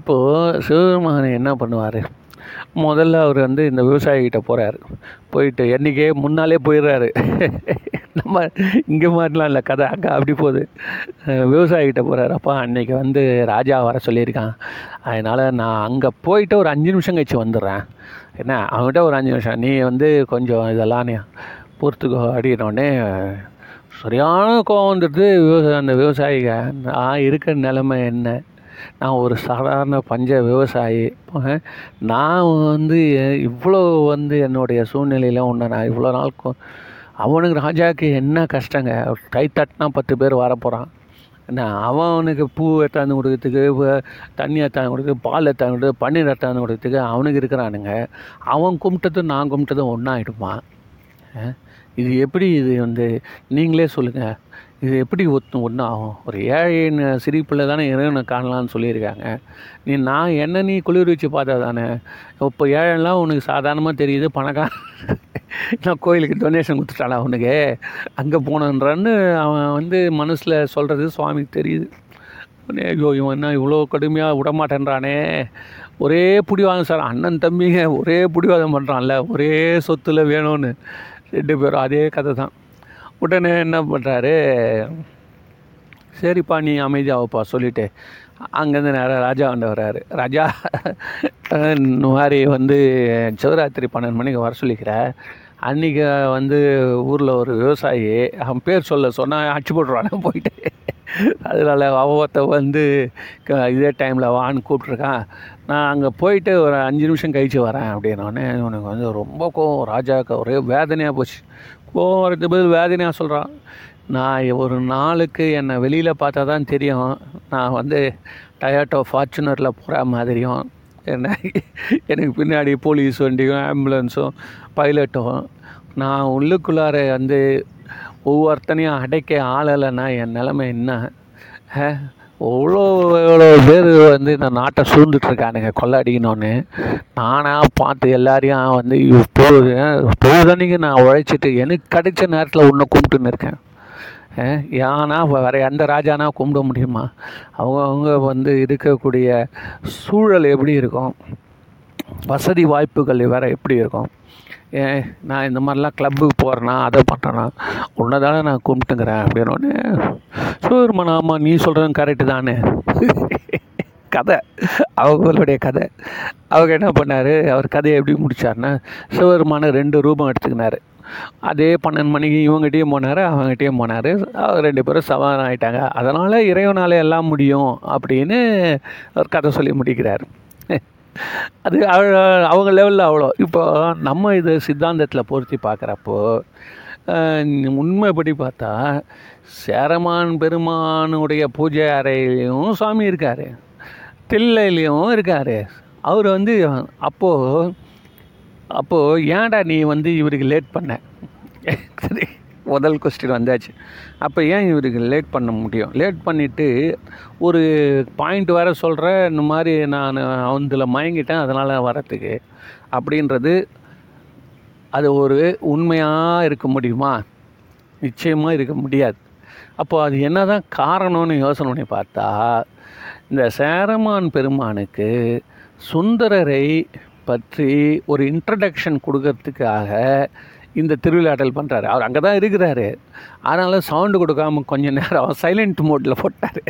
இப்போது சிவபெருமானை என்ன பண்ணுவார்? முதல்ல அவர் வந்து இந்த விவசாயிகிட்ட போகிறாரு போயிட்டு என்றைக்கே முன்னாலே போயிடுறாரு. நம்ம இங்கே மாதிரிலாம் இல்லை கதை அங்கே அப்படி போகுது. விவசாயிகிட்ட போகிறாரு அப்பா அன்றைக்கி வந்து ராஜா வர சொல்லியிருக்கான். அதனால் நான் அங்கே போயிட்டு ஒரு அஞ்சு நிமிஷம் கழிச்சு வந்துடுறேன். என்ன? அவன்கிட்ட ஒரு அஞ்சு நிமிஷம். நீ வந்து கொஞ்சம் இதெல்லாம் பொறுத்துக்கோ அப்படின்னோடனே சரியான கோவம் வந்துடுது. விவசாய அந்த விவசாயிக நான் இருக்கிற நிலமை என்ன? நான் ஒரு சாதாரண பஞ்ச விவசாயி. நான் வந்து இவ்வளோ வந்து என்னுடைய சூழ்நிலையில் ஒன்று நான் இவ்வளோ நாள் அவனுக்கு ராஜாவுக்கு என்ன கஷ்டங்க? கை தட்டினா பத்து பேர் வர போகிறான் என்ன அவனுக்கு பூ எட்டாந்து கொடுக்கறதுக்கு தண்ணி எத்தாந்து கொடுக்கறதுக்கு பால் எத்தாந்து கொடுக்கறதுக்கு பன்னீர் எத்தாந்து கொடுக்கறதுக்கு அவனுக்கு இருக்கிறானுங்க. அவன் கும்பிட்டதும் நான் கும்பிட்டதும் ஒன்றாயிடுமா இது எப்படி இது வந்து நீங்களே சொல்லுங்கள் இது எப்படி ஒத்து ஒன்று ஆகும் ஒரு ஏழையின் சிரிப்பில் தானே இறைவனை காணலாம்னு சொல்லியிருக்காங்க. நீ நான் என்ன நீ குளிர் வச்சு பார்த்தா தானே? இப்போ ஏழைலாம் உனக்கு சாதாரணமாக தெரியுது பணக்கார. நான் கோயிலுக்கு டொனேஷன் கொடுத்துட்டாளா அவனுக்கு அங்கே போனன்றான்னு அவன் வந்து மனசில் சொல்கிறது சுவாமிக்கு தெரியுது. உடனே, ஐயோ இவன் என்ன இவ்வளோ கடுமையாக விடமாட்டேன்றானே? ஒரே பிடிவாதம் சார் அண்ணன் தம்பிங்க ஒரே பிடிவாதம் பண்ணுறான்ல ஒரே சொத்துல வேணும்னு. ரெண்டு பேரும் அதே கதை தான் உடனே என்ன பண்ணுறாரு சரிப்பா நீ அமைதியாகப்பா சொல்லிட்டு அங்கேருந்து நேராக ராஜா வந்து வர்றாரு. ராஜா இந்த மாதிரி வந்து சிவராத்திரி பன்னெண்டு மணிக்கு வர சொல்லிக்கிற அன்றைக்கி வந்து ஊரில் ஒரு விவசாயி அவன் பேர் சொல்ல சொன்னால் அடிச்சு போட்டுருவானே போயிட்டு. அதனால் அவத்த வந்து இதே டைமில் வான்னு கூப்பிட்ருக்கான் நான் அங்கே போயிட்டு ஒரு அஞ்சு நிமிஷம் கழிச்சு வரேன் அப்படின்னோடனே உனக்கு வந்து ரொம்ப கோவம். ராஜாவுக்கு ஒரே வேதனையாக போச்சு. கோவம் வரது பதில் வேதனையாக சொல்கிறான் நான் ஒரு நாளுக்கு என்னை வெளியில் பார்த்தா தான் தெரியும். நான் வந்து டயாட்டோ ஃபார்ச்சுனரில் போகிற மாதிரியும் என்ன எனக்கு பின்னாடி போலீஸ் வண்டியும் ஆம்புலன்ஸும் பைலட்டும் நான் உள்ளுக்குள்ளார வந்து ஒவ்வொருத்தனையும் அடைக்க ஆளலைன்னா என் நிலமை என்ன? எவ்வளோ எவ்வளோ பேர் வந்து இந்த நாட்டை சூழ்ந்துட்டு இருக்கானுங்க கொள்ளடிக்கணும்னு. நானாக பார்த்து எல்லாரையும் வந்து இப்போது பொழுதன்னைக்கு நான் உழைச்சிட்டு எனக்கு கிடைச்ச நேரத்தில் உன்னை கும்பிட்டுன்னு இருக்கேன். ஏன்னா வேறு எந்த ராஜானா கும்பிட முடியுமா? அவங்கவுங்க வந்து இருக்கக்கூடிய சூழல் எப்படி இருக்கும்? வசதி வாய்ப்புகள் வேறு எப்படி இருக்கும்? நான் இந்த மாதிரிலாம் கிளப்புக்கு போகிறேன்னா அதை பண்ணுறேன்னா உன்னை தானே நான் கும்பிட்டுங்கிறேன் அப்படின்னோடனே சூர்மன் ஆமாம் நீ சொல்கிறதும் கரெக்டு தானே. கதை. அவங்களுடைய கதை. அவங்க என்ன பண்ணார்? அவர் கதையை எப்படி முடித்தார்னா சிவருமான ரெண்டு ரூபம் எடுத்துக்கினார். அதே பன்னெண்டு மணிக்கு இவங்ககிட்டயும் போனார் அவங்ககிட்டயும் போனார். அவர் ரெண்டு பேரும் சமாதானம் ஆகிட்டாங்க அதனால் இறைவனால் எல்லாம் முடியும் அப்படின்னு அவர் கதை சொல்லி முடிக்கிறார். அது அவங்க லெவலில் அவ்வளோ. இப்போ நம்ம இது சித்தாந்தத்தில் பொருத்தி பார்க்குறப்போ உண்மைப்படி பார்த்தா சேரமான் பெருமானுடைய பூஜை அறையிலையும் சாமி இருக்கார். தில்லையிலையும் இருக்கார். அவர் வந்து அப்போது அப்போது ஏன்டா நீ வந்து இவருக்கு லேட் பண்ண? சரி. முதல் கொஸ்டின் வந்தாச்சு. அப்போ ஏன் இவருக்கு லேட் பண்ண முடியும்? லேட் பண்ணிவிட்டு ஒரு பாயிண்ட் வேற சொல்கிற இந்த மாதிரி நான் அதில் மயங்கிட்டேன் அதனால் வரத்துக்கு அப்படின்றது அது ஒரு உண்மையாக இருக்க முடியுமா? நிச்சயமாக இருக்க முடியாது. அப்போது அது என்ன தான் காரணம்னு யோசனை பண்ணி பார்த்தா இந்த சேரமான் பெருமானுக்கு சுந்தரரை பற்றி ஒரு இன்ட்ரடக்ஷன் கொடுக்கறதுக்காக இந்த திருவிழாட்டல் பண்ணுறாரு அவர் அங்கே தான் இருக்கிறாரு. அதனால் சவுண்டு கொடுக்காம கொஞ்ச நேரம் சைலண்ட் மோட்டில் போட்டார்.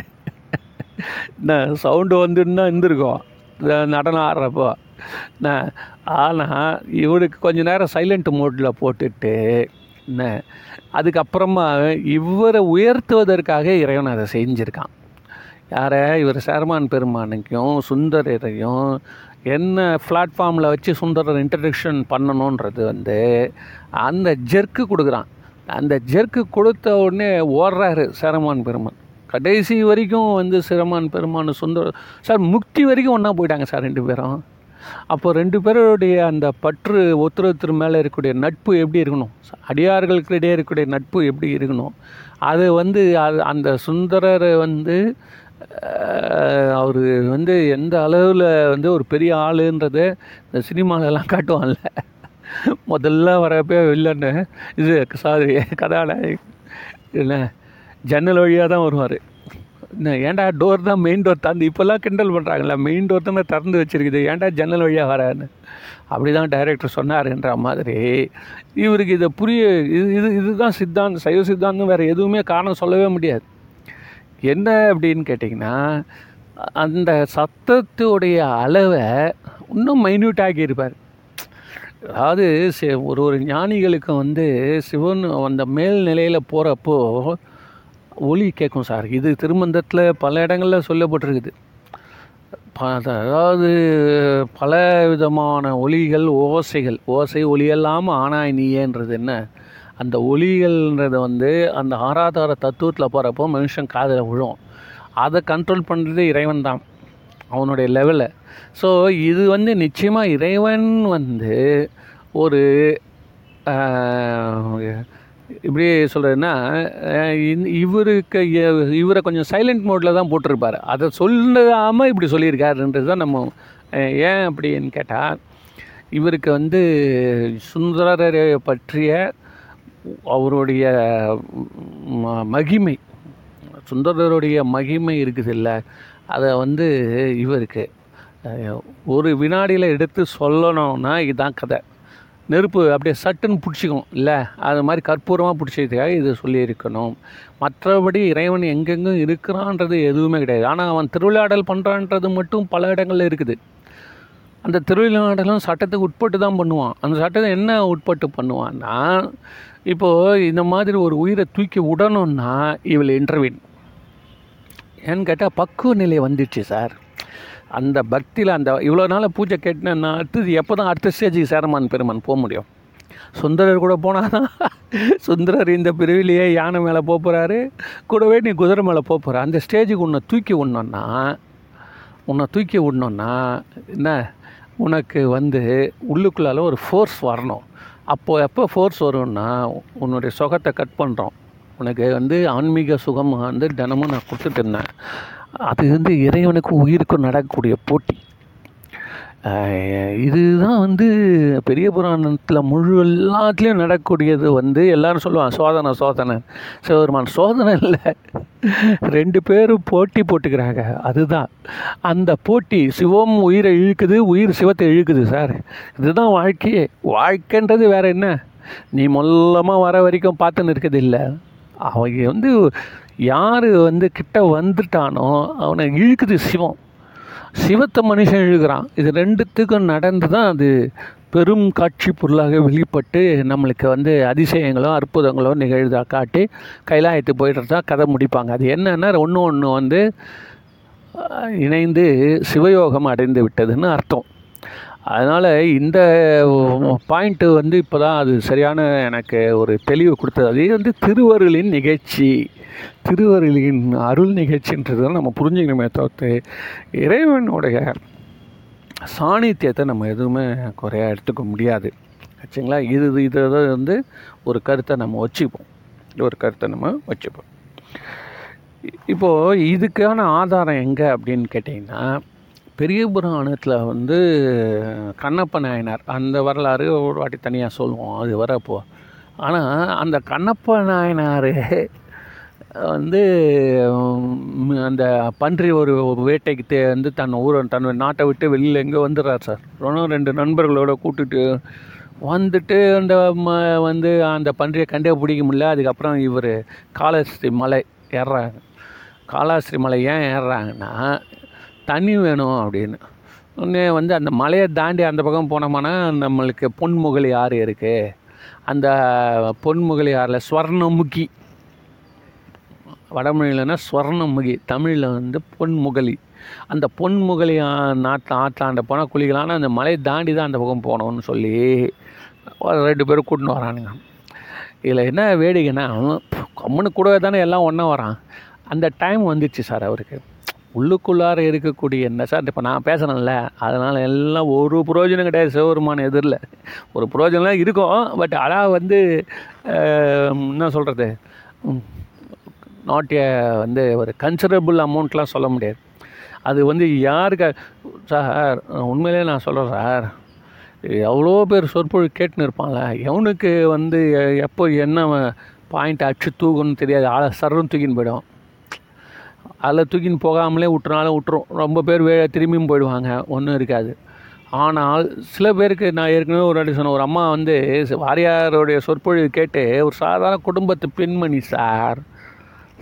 என்ன சவுண்டு வந்துன்னா இருந்திருக்கும். நடனம் ஆடுறப்போ. என்ன ஆனால் இவருக்கு கொஞ்ச நேரம் சைலண்ட் மோட்டில் போட்டுட்டு என்ன அதுக்கப்புறமா இவரை உயர்த்துவதற்காக இறைவன் அதை செஞ்சுருக்கான். யாரை இவர் சேர்மான் பெருமானுக்கும் சுந்தரரையும் என்ன பிளாட்ஃபார்மில் வச்சு சுந்தரர் இன்ட்ரடக்ஷன் பண்ணணுன்றது வந்து அந்த ஜெர்க்கு கொடுக்குறான். அந்த ஜெர்க்கு கொடுத்த உடனே ஓடுறாரு சேரமான் பெருமான். கடைசி வரைக்கும் வந்து சிரமான் பெருமான் சுந்தர சார் முக்தி வரைக்கும் ஒன்றா போயிட்டாங்க சார் ரெண்டு பேரும். அப்போ ரெண்டு பேருடைய அந்த பற்று ஒருத்தர் மேலே இருக்கக்கூடிய நட்பு எப்படி இருக்கணும்? அடியார்களுக்கு இடையே இருக்கக்கூடிய நட்பு எப்படி இருக்கணும்? அது வந்து அது அந்த சுந்தரர் வந்து அவர் வந்து எந்த அளவில் வந்து ஒரு பெரிய ஆளுன்றது இந்த சினிமாலெல்லாம் காட்டுவான்ல. முதல்ல வரப்போ வில்லன்னு இது சாரி கதாநாயகி. என்ன ஜன்னல் வழியாக தான் வருவார். என்ன ஏன்டா டோர் தான் மெயின் டோர் திறந்து இப்போல்லாம் கிண்டல் பண்ணுறாங்களா மெயின் டோர் தானே திறந்து வச்சிருக்குது ஏன்டா ஜன்னல் வழியாக வரான்னு. அப்படி தான் டைரக்டர் சொன்னாருன்ற மாதிரி. இவருக்கு இதை புரிய இது இது இதுதான் சித்தாந்தம் சைவ சித்தாந்தம் வேறு எதுவுமே காரணம் சொல்லவே முடியாது. என்ன அப்படின்னு கேட்டிங்கன்னா அந்த சத்தத்துடைய அளவை இன்னும் மைன்யூட் ஆக்கியிருப்பார் அதாவது ஒரு ஒரு ஞானிகளுக்கு வந்து சிவன் அந்த மேல்நிலையில் போகிறப்போ ஒளி கேட்கும் சார். இது திருமந்தத்தில் பல இடங்களில் சொல்லப்பட்டிருக்குது. ப- அதாவது பல விதமான ஒலிகள் ஓசைகள். ஓசை ஒலியெல்லாம் ஆனாய் நீயேன்றது என்ன? அந்த ஒலிகள்ன்றது வந்து அந்த ஆராதார தத்துவத்தில் போகிறப்போ மனுஷன் காதில் விழும். அதை கண்ட்ரோல் பண்ணுறது இறைவன் தான். அவனுடைய லெவலில் ஸோ இது வந்து நிச்சயமாக இறைவன் வந்து ஒரு இப்படி சொல்கிறதுன்னா இவருக்கு இவரை கொஞ்சம் சைலண்ட் மோடில் தான் போட்டிருப்பார். அதை சொல்லாமல் இப்படி சொல்லியிருக்காருன்றது தான் நம்ம ஏன் அப்படின்னு கேட்டால் இவருக்கு வந்து சுந்தரரை பற்றிய அவருடைய ம- மகிமை சுந்தரருடைய மகிமை இருக்குது இல்லை அதை வந்து இவருக்கு ஒரு வினாடியில் எடுத்து சொல்லணும்னா இதுதான் கதை. நெருப்பு அப்படியே சட்டுன்னு பிடிச்சிக்கும் இல்லை? அது மாதிரி கற்பூரமாக பிடிச்சதுக்காக இது சொல்லியிருக்கணும். மற்றபடி இறைவன் எங்கெங்கும் இருக்கிறான்றது எதுவுமே கிடையாது. ஆனால் அவன் திருவிளையாடல் பண்ணுறான்றது மட்டும் பல இடங்களில் இருக்குது. அந்த திருவிழாடலும் சட்டத்துக்கு உட்பட்டு தான் பண்ணுவான். அந்த சட்டத்தை என்ன உட்பட்டு பண்ணுவான்னா இப்போது இந்த மாதிரி ஒரு உயிரை தூக்கி விடணும்னா இவள் இன்டர்வின் ஏன்னு கேட்டால் பக்குவ நிலை வந்துடுச்சு சார். அந்த பக்தியில் அந்த இவ்வளோ நாள் பூஜை கேட்டேன்னா அடுத்தது எப்போ தான் அடுத்த ஸ்டேஜுக்கு சேரமான் பெருமான் போக முடியும்? சுந்தரர் கூட போனால் தான் சுந்தரர் இந்த பிரிவிலேயே யானை மேலே போக போகிறாரு கூடவே நீ குதிரை மேலே போக போகிற அந்த ஸ்டேஜுக்கு உன்னை தூக்கி விடணுன்னா உன்னை தூக்கி விடணுன்னா என்ன? உனக்கு வந்து உள்ளுக்குள்ளால ஒரு ஃபோர்ஸ் வரணும். அப்போது எப்போ ஃபோர்ஸ் வரும்னா உன்னுடைய சுகத்தை கட் பண்ணுறோம் உனக்கு வந்து ஆன்மீக சுகம் வந்து தினமும் நான் கொடுத்துட்டு இருந்தேன். அது வந்து இறைவனுக்கும் உயிருக்கும் நடக்கக்கூடிய போட்டி. இதுதான் வந்து பெரிய புராணத்தில் முழு எல்லாத்துலேயும் நடக்கக்கூடியது வந்து எல்லாரும் சொல்லுவான் சோதனை சோதனை. சிவபெருமான் சோதனை இல்லை. ரெண்டு பேரும் போட்டி போட்டுக்கிறாங்க. அதுதான். அந்த போட்டி சிவம் உயிரை இழுக்குது உயிர் சிவத்தை இழுக்குது சார். இதுதான் வாழ்க்கையே வாழ்க்கைன்றது வேறு என்ன? நீ மொல்லமாக வர வரைக்கும் பார்த்துன்னு இருக்குது இல்லை அவங்க வந்து யார் வந்து கிட்ட வந்துட்டானோ அவனை இழுக்குது சிவம். சிவத்தை மனுஷன் எழுகிறான். இது ரெண்டுத்துக்கும் நடந்து தான் அது பெரும் காட்சி பொருளாக வெளிப்பட்டு நம்மளுக்கு வந்து அதிசயங்களோ அற்புதங்களோ நிகழ்தா காட்டி கைலாயத்து போயிட்டு தான் கதை முடிப்பாங்க. அது என்னென்னா ஒன்று ஒன்று வந்து இணைந்து சிவயோகம் அடைந்து விட்டதுன்னு அர்த்தம். அதனால் இந்த பாயிண்ட்டு வந்து இப்போ தான் அது சரியான எனக்கு ஒரு தெளிவு கொடுத்தது. அதே வந்து திருவருளின் நிகழ்ச்சி. திருவருளின் அருள் நிகழ்ச்சின்றது நம்ம புரிஞ்சுக்கணுமே தவிர்த்து இறைவனுடைய சாணித்தியத்தை நம்ம எதுவுமே குறையாக எடுத்துக்க முடியாது. ஆச்சுங்களா? இது இதை வந்து ஒரு கருத்தை நம்ம வச்சுப்போம். ஒரு கருத்தை நம்ம வச்சுப்போம். இப்போது இதுக்கான ஆதாரம் எங்கே அப்படின்னு கேட்டிங்கன்னா பெரிய புராணத்தில் வந்து கண்ணப்ப நாயனார் அந்த வரலாறு ஒரு வாட்டி தனியாக சொல்லுவோம். அது வரப்போ. ஆனால் அந்த கண்ணப்ப நாயனார் வந்து அந்த பன்றி ஒரு வேட்டைக்கு தே வந்து தன் ஊரை தன் நாட்டை விட்டு வெளியில் எங்கே வந்துடுறார் சார். ரொம்ப ரெண்டு நண்பர்களோட கூட்டுட்டு வந்துட்டு அந்த ம வந்து அந்த பன்றியை கண்டே பிடிக்க முடியல. அதுக்கப்புறம் இவர் காலஸ்ரீ மலை ஏறுறாங்க காலாஸ்ரீ மலை ஏன் ஏறுறாங்கன்னா தண்ணி வேணும் அப்படின்னு. உடனே வந்து அந்த மலையை தாண்டி அந்த பக்கம் போனோம்னா நம்மளுக்கு பொன்முகலி ஆறு இருக்குது அந்த பொன்முகலி ஆறில் ஸ்வர்ணமுகி. வடமொழியிலனா ஸ்வர்ணமுகி தமிழில் வந்து பொன்முகலி. அந்த பொன்முகலி நாட்டு ஆற்றாண்ட போனால் குளிக்கலாம்னு அந்த மலையை தாண்டி தான் அந்த பக்கம் போனோம்னு சொல்லி ஒரு ரெண்டு பேரும் கூட்டின்னு வரானுங்க. இதில் என்ன வேடிக்கைன்னா கம்முன்னு கூடவே தானே எல்லாம் ஒன்றா வரான். அந்த டைம் வந்துச்சு சார் அவருக்கு. உள்ளுக்குள்ளார இருக்கக்கூடிய என்ன? சார் இப்போ நான் பேசுகிறேன்ல அதனால் எல்லாம் ஒரு புரோஜனம் கிடையாது சிவபெருமான எதிரில். ஒரு புரோஜனம்லாம் இருக்கும் பட் ஆனால் வந்து என்ன சொல்கிறது நாட் ஏ வந்து ஒரு கன்சிடரபிள் அமௌண்ட்லாம் சொல்ல முடியாது. அது வந்து யாருக்கு சார் உண்மையிலே நான் சொல்கிறேன் சார். எவ்வளோ பேர் சொற்பொழி கேட்டுன்னு இருப்பாங்கள எவனுக்கு வந்து எப்போ என்ன பாயிண்ட் அடிச்சு தூக்குன்னு தெரியாது. ஆளை சர்வம் தூக்கின்னு போயிடும். அதில் தூக்கின்னு போகாமலே விட்டுனாலும் விட்டுரும் ரொம்ப பேர் வே திரும்பியும் போயிடுவாங்க. ஒன்றும் இருக்காது. ஆனால் சில பேருக்கு நான் ஏற்கனவே ஒரு வாட்டி சொன்னேன். ஒரு அம்மா வந்து வாரியாருடைய சொற்பொழிவு கேட்டு ஒரு சாதாரண குடும்பத்து பெண்மணி சார்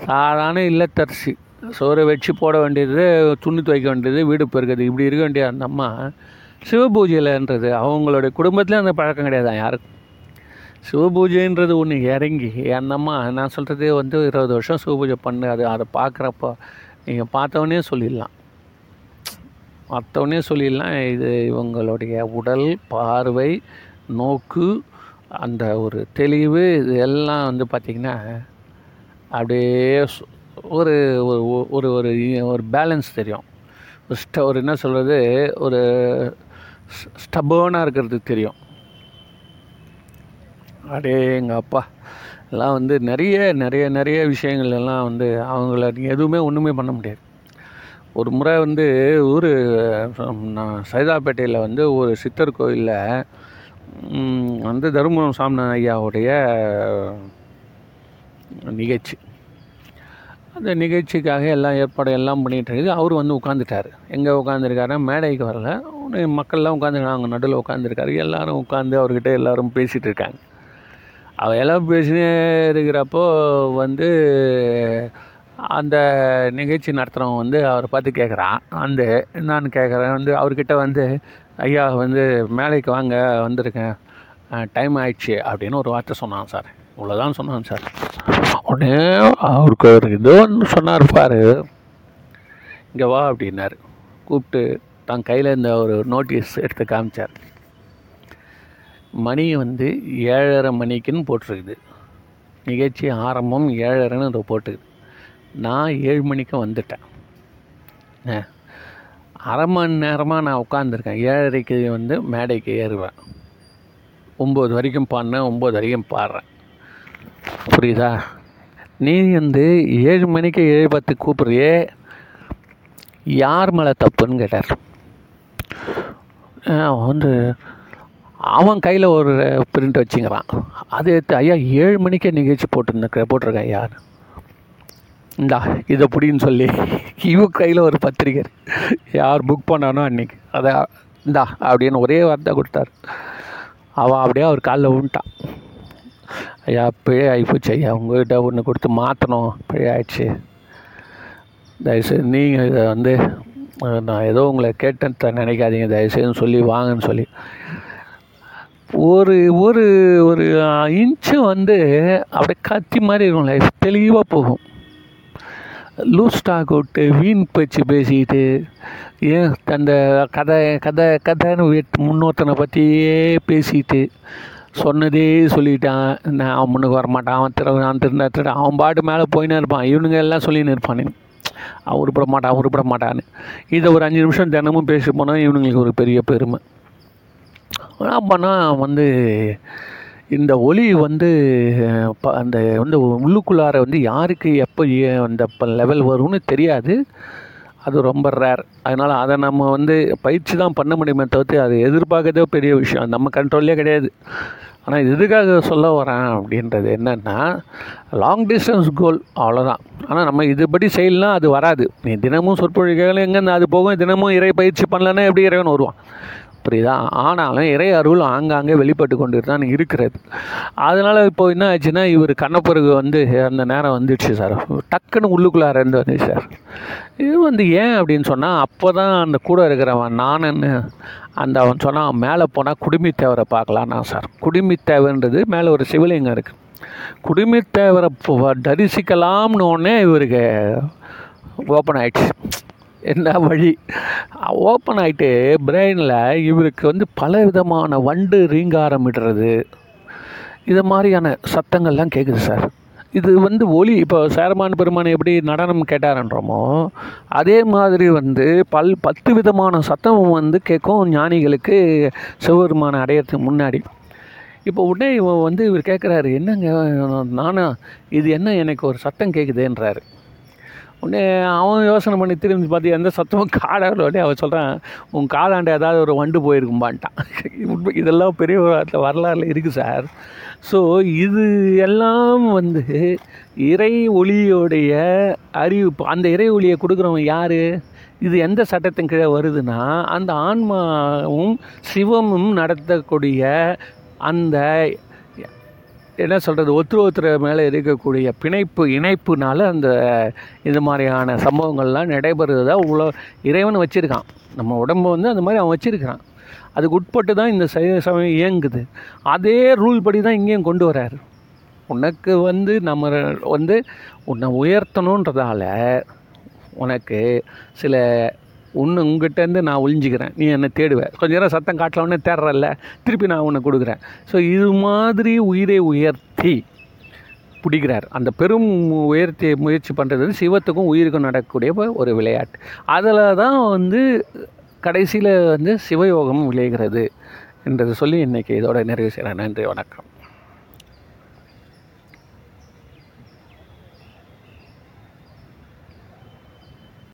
சாதாரண இல்லத்தரசி சோறு வச்சு போட வேண்டியது துணி துவைக்க வேண்டியது வீடு பெருக்கிறது இப்படி இருக்க வேண்டிய அந்த அம்மா சிவபூஜையில்ன்றது அவங்களுடைய குடும்பத்தில் அந்த பழக்கம் கிடையாது? யாருக்கும். சிவபூஜைன்றது ஒன்று இறங்கி என்னம்மா அம்மா நான் சொல்கிறது வந்து இருபது வருஷம் சிவபூஜை பண்ணு அது அதை பார்க்குறப்போ நீங்கள் பார்த்தவொடனே சொல்லிடலாம். பார்த்தவொடனே சொல்லிடலாம் இது இவங்களுடைய உடல் பார்வை நோக்கு அந்த ஒரு தெளிவு இது எல்லாம் வந்து பார்த்திங்கன்னா அப்படியே ஒரு ஒரு ஒரு ஒரு ஒரு பேலன்ஸ் தெரியும். ஒரு ஸ்ட ஒரு என்ன சொல்கிறது ஒரு ஸ்டபர்னாக இருக்கிறது தெரியும். அடே எங்கள் அப்பா. எல்லாம் வந்து நிறைய நிறைய நிறைய விஷயங்கள் எல்லாம் வந்து அவங்கள எதுவுமே ஒன்றுமே பண்ண முடியாது. ஒரு முறை வந்து ஊர் நான் சைதாப்பேட்டையில் வந்து ஒரு சித்தர் கோயிலில் வந்து தருமபுரம் சாமிநாதன் ஐயாவுடைய நிகழ்ச்சி. அந்த நிகழ்ச்சிக்காக எல்லாம் ஏற்பாடு எல்லாம் பண்ணிகிட்டு இருக்குது. அவர் வந்து உட்காந்துட்டார் எங்கே உட்காந்துருக்காரு மேடைக்கு வரல. உடனே மக்கள்லாம் உட்காந்துருக்காங்க அவங்க நடுவில் உட்காந்துருக்காரு எல்லாரும் உட்காந்து அவர்கிட்ட எல்லோரும் பேசிகிட்டு இருக்காங்க. அவையெல்லாம் பேசினே இருக்கிறப்போ வந்து அந்த நிகழ்ச்சி நடத்துகிறவன் வந்து அவரை பார்த்து கேட்குறான். அந்த நான் கேட்குறேன். வந்து அவர்கிட்ட வந்து ஐயா வந்து மேலைக்கு வாங்க வந்திருக்கேன். டைம் ஆயிடுச்சு. அப்படின்னு ஒரு வார்த்தை சொன்னான் சார். இவ்வளோதான் சொன்னான் சார். உடனே அவருக்கு ஒரு ஏதோ ஒன்று சொன்னார் பாரு. இங்கே வா அப்படின்னாரு. கூப்பிட்டு தான் கையில் இருந்த ஒரு நோட்டீஸ் எடுத்து காமிச்சார். மணி வந்து ஏழரை மணிக்குன்னு போட்டிருக்குது. நிகழ்ச்சி ஆரம்பம் ஏழரைன்னு அதை போட்டுக்குது நான் ஏழு மணிக்கு வந்துட்டேன். அரை மணி நேரமாக நான் உட்காந்துருக்கேன் ஏழரைக்கு வந்து மேடைக்கு ஏறுவேன். ஒம்பது வரைக்கும் பாடினேன் ஒம்பது வரைக்கும் பாடுறேன். புரியுதா? நீ வந்து ஏழு மணிக்கு ஏழு பத்து கூப்பிட்றியே யார் மேலே தப்புன்னு கேட்டார். வந்து அவன் கையில் ஒரு பிரிண்ட் வச்சுங்கிறான் அதை எடுத்து ஐயா ஏழு மணிக்கே நிகழ்ச்சி போட்டுருக்க போட்டிருக்கேன் ஐயா. இந்தா இதை பிடின்னு சொல்லி இவ கையில் ஒரு பத்திரிக்கை யார் புக் பண்ணானோ அன்னைக்கு. அதை இந்தா அப்படின்னு ஒரே வார்த்தை கொடுத்தாரு. அவன் அப்படியே அவர் காலில் விழுந்துட்டான் ஐயா பிழை ஆகிப்போச்சு ஐயா. உங்கள்கிட்ட ஒன்று கொடுத்து மாற்றணும் பிழை ஆயிடுச்சு. தயவுசெய்து நீங்கள் இதை வந்து நான் ஏதோ உங்களை கேட்டேன் நினைக்காதீங்க. தயவுசெய்துன்னு சொல்லி வாங்கன்னு சொல்லி. ஒரு ஒரு ஒரு இன்ச்சு வந்து அப்படியே கத்தி மாதிரி இருக்கும் லைஃப் தெளிவாக போகும். லூஸ் ஸ்டாக் விட்டு வீண் பேச்சு பேசிக்கிட்டு ஏன் அந்த கதை கதை கதைன்னு வீட்டு முன்னோத்தனை பற்றியே பேசிக்கிட்டு சொன்னதே சொல்லிட்டான். நான் அவன் முன்னுக்கு வரமாட்டான் அவன் திரு நான் திருந்தா திரு அவன் பாட்டு மேலே போயினே இருப்பான். இவனுங்க எல்லாம் சொல்லின்னு இருப்பான். அவன் உருப்பட மாட்டான் உருப்பட மாட்டான்னு இதை ஒரு அஞ்சு நிமிஷம் தினமும் பேசி போனால் இவனுங்களுக்கு ஒரு பெரிய பெருமை. அப்போனா வந்து இந்த ஒளி வந்து ப- அந்த வந்து உள்ளுக்குள்ளார வந்து யாருக்கு எப்போ ஏ- அந்த லெவல் வரும்னு தெரியாது. அது ரொம்ப ரேர் அதனால் அதை நம்ம வந்து பயிற்சி தான் பண்ண முடியுமே தவிர்த்து அதை எதிர்பார்க்கறதே பெரிய விஷயம். நம்ம கண்ட்ரோல்லே கிடையாது. ஆனால் இது எதுக்காக சொல்ல வரேன் அப்படின்றது என்னென்னா லாங் டிஸ்டன்ஸ் கோல் அவ்வளோதான் ஆனால் நம்ம இதுபடி செய்யலாம் அது வராது. நீ தினமும் சொற்பொழிகள் எங்கேருந்து அது போகும்? தினமும் இறை பயிற்சி பண்ணலன்னா எப்படி இறைவன் வருவான்? புரியுதா ஆனாலும் இறை அருள் ஆங்காங்கே வெளிப்பட்டு கொண்டு தான் இருக்கிறது. அதனால் இப்போ என்ன ஆச்சுன்னா இவர் கண்ணப்பிறகு வந்து அந்த நேரம் வந்துடுச்சு சார். டக்குன்னு உள்ளுக்குள்ளார இருந்து வந்துச்சு சார். இது வந்து ஏன் அப்படின்னு சொன்னால் அப்போ தான் அந்த கூட இருக்கிறவன் நானுன்னு அந்த அவன் சொன்னால் மேலே போனால் குடுமித்தேவரை பார்க்கலான்னா சார். குடுமித்தேவன்றது மேலே ஒரு சிவலிங்கம் இருக்குது குடுமித்தேவரை தரிசிக்கலாம்னு உடனே இவருக்கு ஓப்பன் ஆயிடுச்சு. என்ன வழி? ஓப்பன் ஆகிட்டு பிரெயினில் இவருக்கு வந்து பல விதமான வண்டு ரீங்காரமிடுறது இது மாதிரியான சத்தங்கள்லாம் கேட்குது சார். இது வந்து ஒளி இப்போ சேரமான் பெருமான் எப்படி நடனம் கேட்டாரன்றோமோ அதே மாதிரி வந்து பல் பத்து விதமான சத்தம் வந்து கேட்கும் ஞானிகளுக்கு சிவபெருமானை அடையிறதுக்கு முன்னாடி. இப்போ உடனே இவன் வந்து இவர் கேட்குறாரு என்னங்க நானா இது என்ன எனக்கு ஒரு சத்தம் கேட்குதுன்றாரு உடனே அவன் யோசனை பண்ணி திரும்பி பார்த்து எந்த சத்தமும் காடாவில் உடனே அவன் சொல்கிறான் உன் காலாண்ட ஏதாவது ஒரு வண்டு போயிருக்கும்பான்ட்டான். (laughs) இதெல்லாம் பெரிய ஒரு வரலாறுல இருக்குது சார். ஸோ இது எல்லாம் வந்து இறை ஒளியோடைய அறிவு அந்த இறை ஒளியை கொடுக்குறவன் யார்? இது எந்த சட்டத்தின் கீழே வருதுன்னா அந்த ஆன்மாவும் சிவமும் நடத்தக்கூடிய அந்த என்ன சொல்கிறது ஒருத்தர் ஒருத்தர் மேலே இருக்கக்கூடிய பிணைப்பு இணைப்புனால அந்த இது மாதிரியான சம்பவங்கள்லாம் நடைபெறுவதா உள்ள இறைவன் வச்சுருக்கான். நம்ம உடம்பு வந்து அந்த மாதிரி அவன் வச்சுருக்கிறான். அதுக்கு உட்பட்டு தான் இந்த சமயம் இயங்குது. அதே ரூல் படி தான் இங்கேயும் கொண்டு வராரு. உனக்கு வந்து நம்ம வந்து உன்னை உயர்த்தணுன்றதால உனக்கு சில உன்னை உங்ககிட்டேருந்து நான் ஒழிஞ்சிக்கிறேன் நீ என்னை தேடுவேன் கொஞ்ச நேரம் சத்தம் காட்டலவுடனே தேடுறல்ல. திருப்பி நான் உன்னை கொடுக்குறேன். ஸோ இது மாதிரி உயிரை உயர்த்தி பிடிக்கிறார். அந்த பெரும் உயர்த்தி முயற்சி பண்ணுறது வந்து சிவத்துக்கும் உயிருக்கும் நடக்கக்கூடிய ஒரு விளையாட்டு. அதில் தான் வந்து கடைசியில் வந்து சிவயோகம் விளைகிறது. என்றது சொல்லி இன்றைக்கி இதோட நிறைவு செய்கிறேன் நன்றி வணக்கம்.